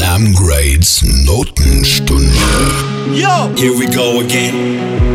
Sam Grades Notenstunde. Yo! Here we go again.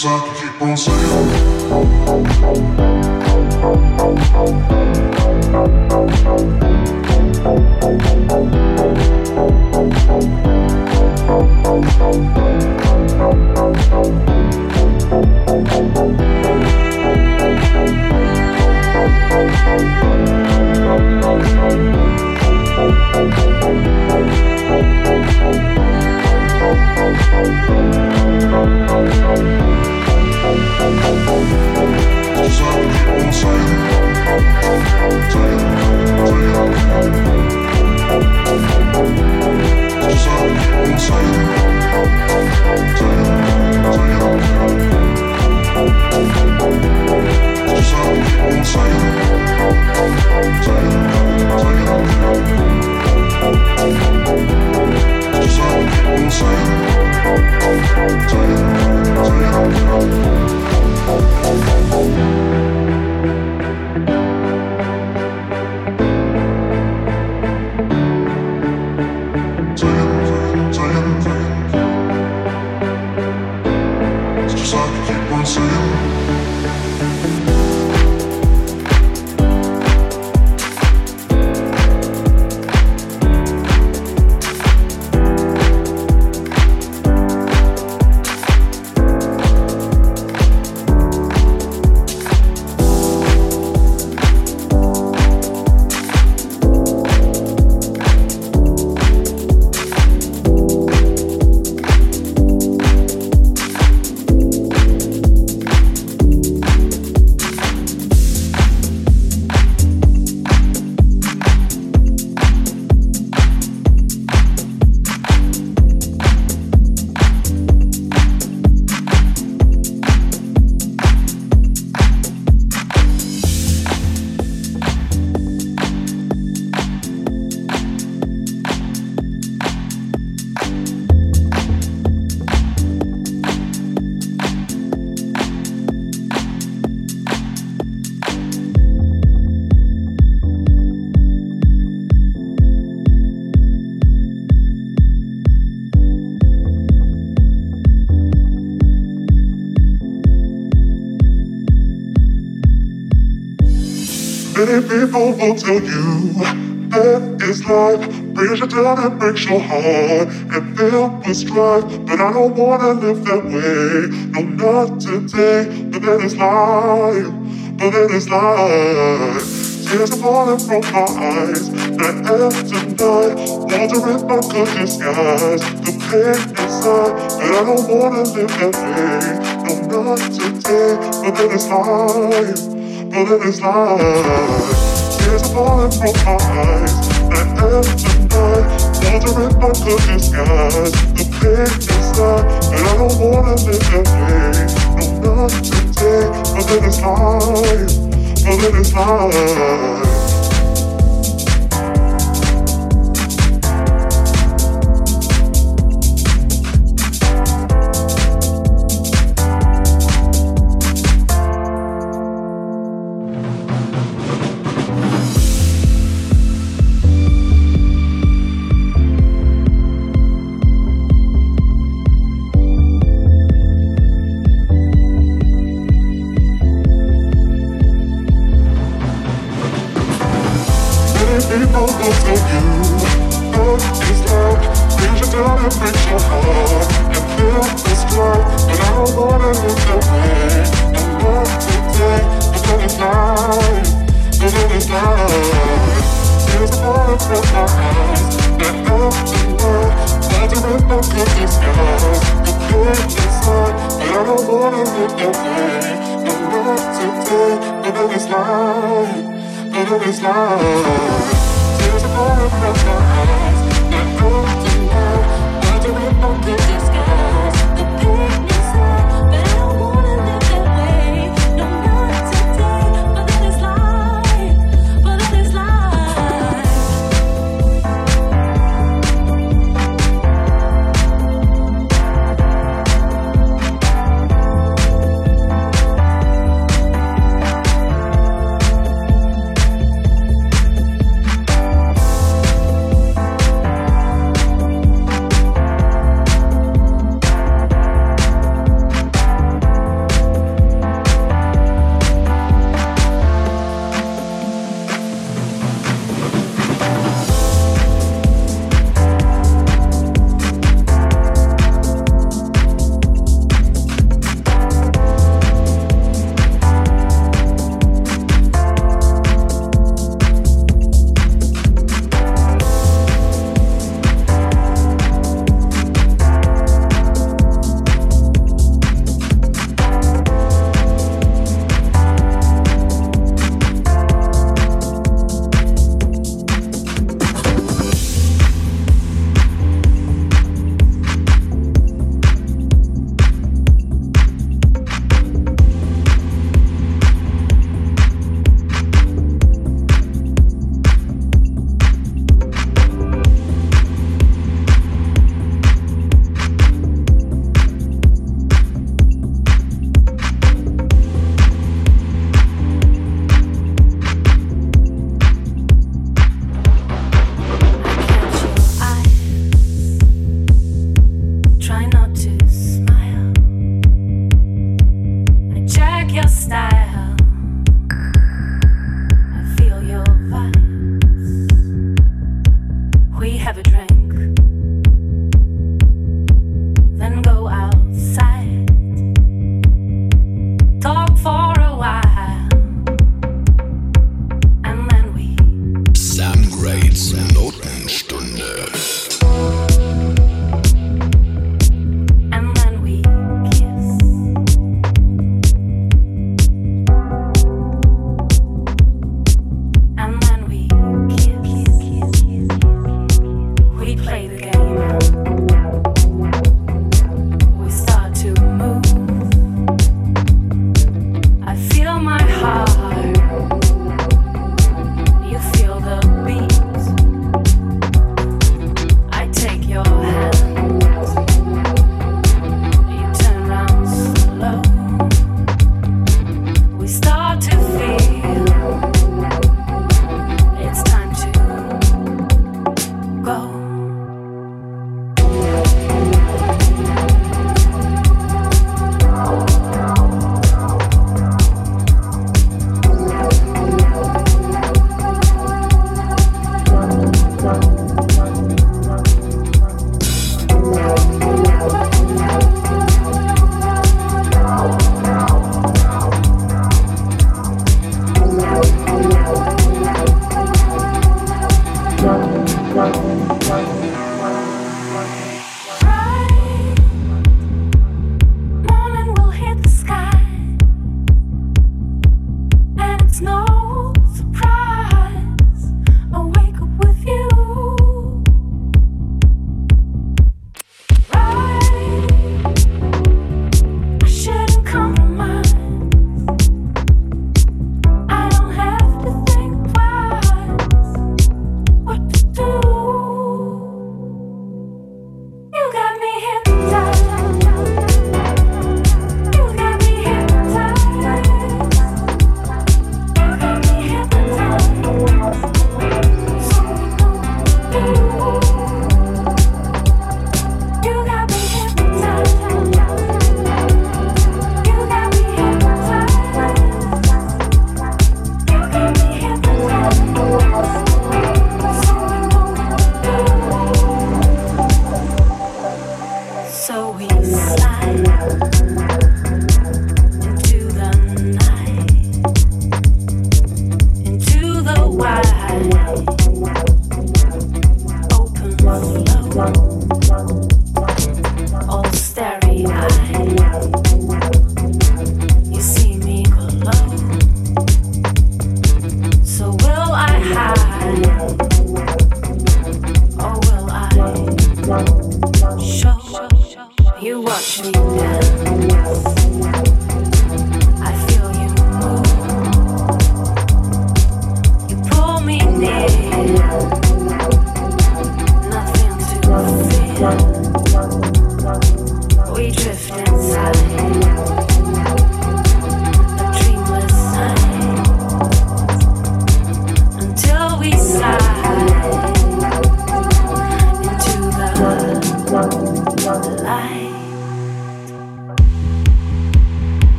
saco de pãozinho. Tell you that it's life brings you down and breaks your heart and filled with strife. But I don't wanna live that way, no, not today. But that is life, but that is life. Tears are falling from my eyes, night after night, wandering my country skies. The pain inside, but I don't wanna live that way, no, not today. But that is life but it is life. Tears are falling from my eyes, and after night, wandering my cookie skies. The pain inside, and I don't wanna live that way. No, not today, but then it is life, but then it is life.